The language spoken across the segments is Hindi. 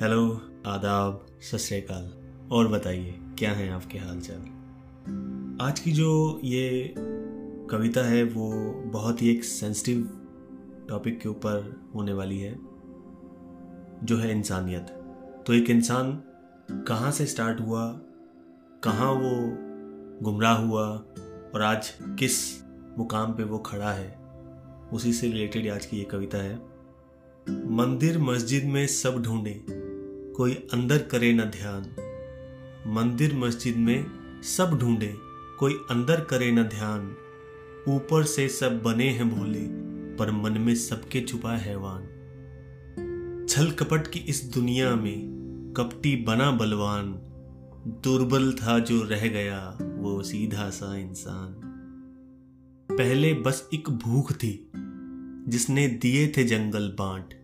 सत श्रीकाल और बताइए, क्या है आपके हाल चाल आज की जो ये कविता है, वो बहुत ही एक सेंसिटिव टॉपिक के ऊपर होने वाली है, जो है इंसानियत। तो एक इंसान कहाँ से स्टार्ट हुआ, कहाँ वो गुमराह हुआ, और आज किस मुकाम पे वो खड़ा है, उसी से रिलेटेड आज की ये कविता है। मंदिर मस्जिद में सब ढूंढे कोई अंदर करे न ध्यान। मंदिर मस्जिद में सब ढूंढे, कोई अंदर करे न ध्यान। ऊपर से सब बने हैं भोले, पर मन में सबके छुपा हैवान छल कपट की इस दुनिया में कपटी बना बलवान। दुर्बल था जो रह गया, वो सीधा सा इंसान। पहले बस एक भूख थी, जिसने दिए थे जंगल बांट।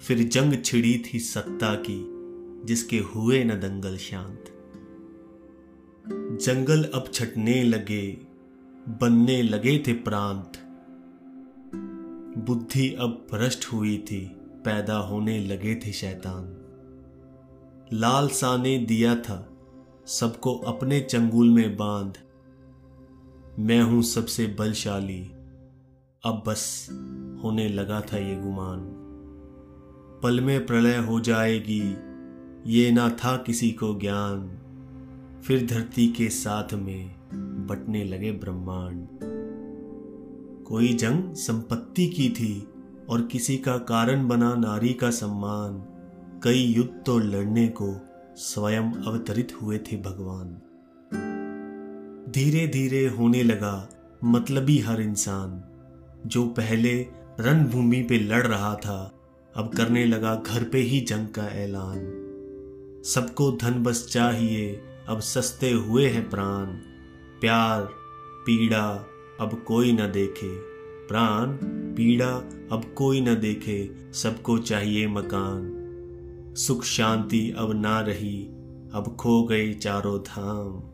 फिर जंग छिड़ी थी सत्ता की, जिसके हुए न दंगल शांत। जंगल अब छटने लगे, बनने लगे थे प्रांत। बुद्धि अब भ्रष्ट हुई थी, पैदा होने लगे थे शैतान। लाल सा ने दिया था, सबको अपने चंगुल में बाँध। मैं हूँ सबसे बलशाली, अब बस होने लगा था ये गुमान। पल में प्रलय हो जाएगी, ये ना था किसी को ज्ञान। फिर धरती के साथ में बटने लगे ब्रह्मांड। कोई जंग संपत्ति की थी और किसी का कारण बना नारी का सम्मान। कई युद्ध तो लड़ने को स्वयं अवतरित हुए थे भगवान। धीरे धीरे होने लगा मतलबी हर इंसान, जो पहले रणभूमि पे लड़ रहा था। अब करने लगा घर पे ही जंग का ऐलान। सबको धन बस चाहिए, अब सस्ते हुए हैं प्राण। प्यार, पीड़ा, अब कोई न देखे। प्राण, पीड़ा, अब कोई न देखे। सबको चाहिए मकान। सुख शांति अब ना रही, अब खो गए चारों धाम।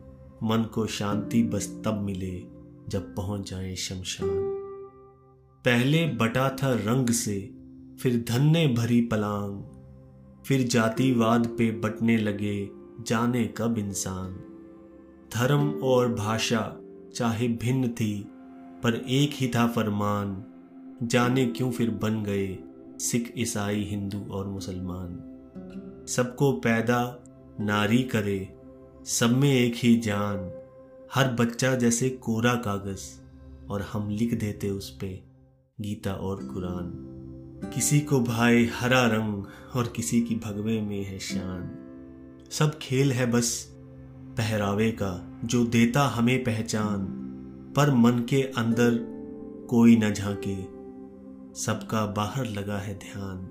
मन को शांति बस तब मिले, जब पहुँच जाए शमशान। पहले बटा था रंग से फिर धन ने भरी पलांग फिर जातिवाद पे बटने लगे जाने कब इंसान। धर्म और भाषा चाहे भिन्न थी, पर एक ही था फरमान, जाने क्यों फिर बन गए सिख, ईसाई, हिंदू और मुसलमान। सबको पैदा नारी करे, सब में एक ही जान, हर बच्चा जैसे कोरा कागज़, और हम लिख देते उस पे गीता और कुरान। किसी को भाई हरा रंग और किसी की भगवे में है शान। सब खेल है बस पहरावे का, जो देता हमें पहचान। पर मन के अंदर कोई न झांके, सबका बाहर लगा है ध्यान।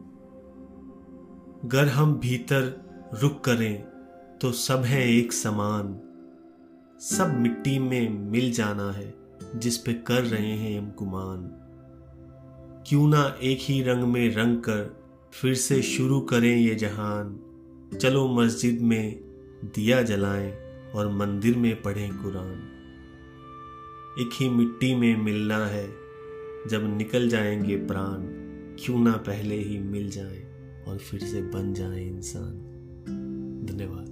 गर हम भीतर रुक करें तो सब है एक समान। सब मिट्टी में मिल जाना है, जिस पे कर रहे हैं हम गुमान क्यों ना एक ही रंग में रंग कर फिर से शुरू करें ये जहान। चलो मस्जिद में दिया जलाएँ और मंदिर में पढ़ें कुरान। एक ही मिट्टी में मिलना है, जब निकल जाएँगे प्राण, क्यों ना पहले ही मिल जाएँ और फिर से बन जाएँ इंसान। धन्यवाद।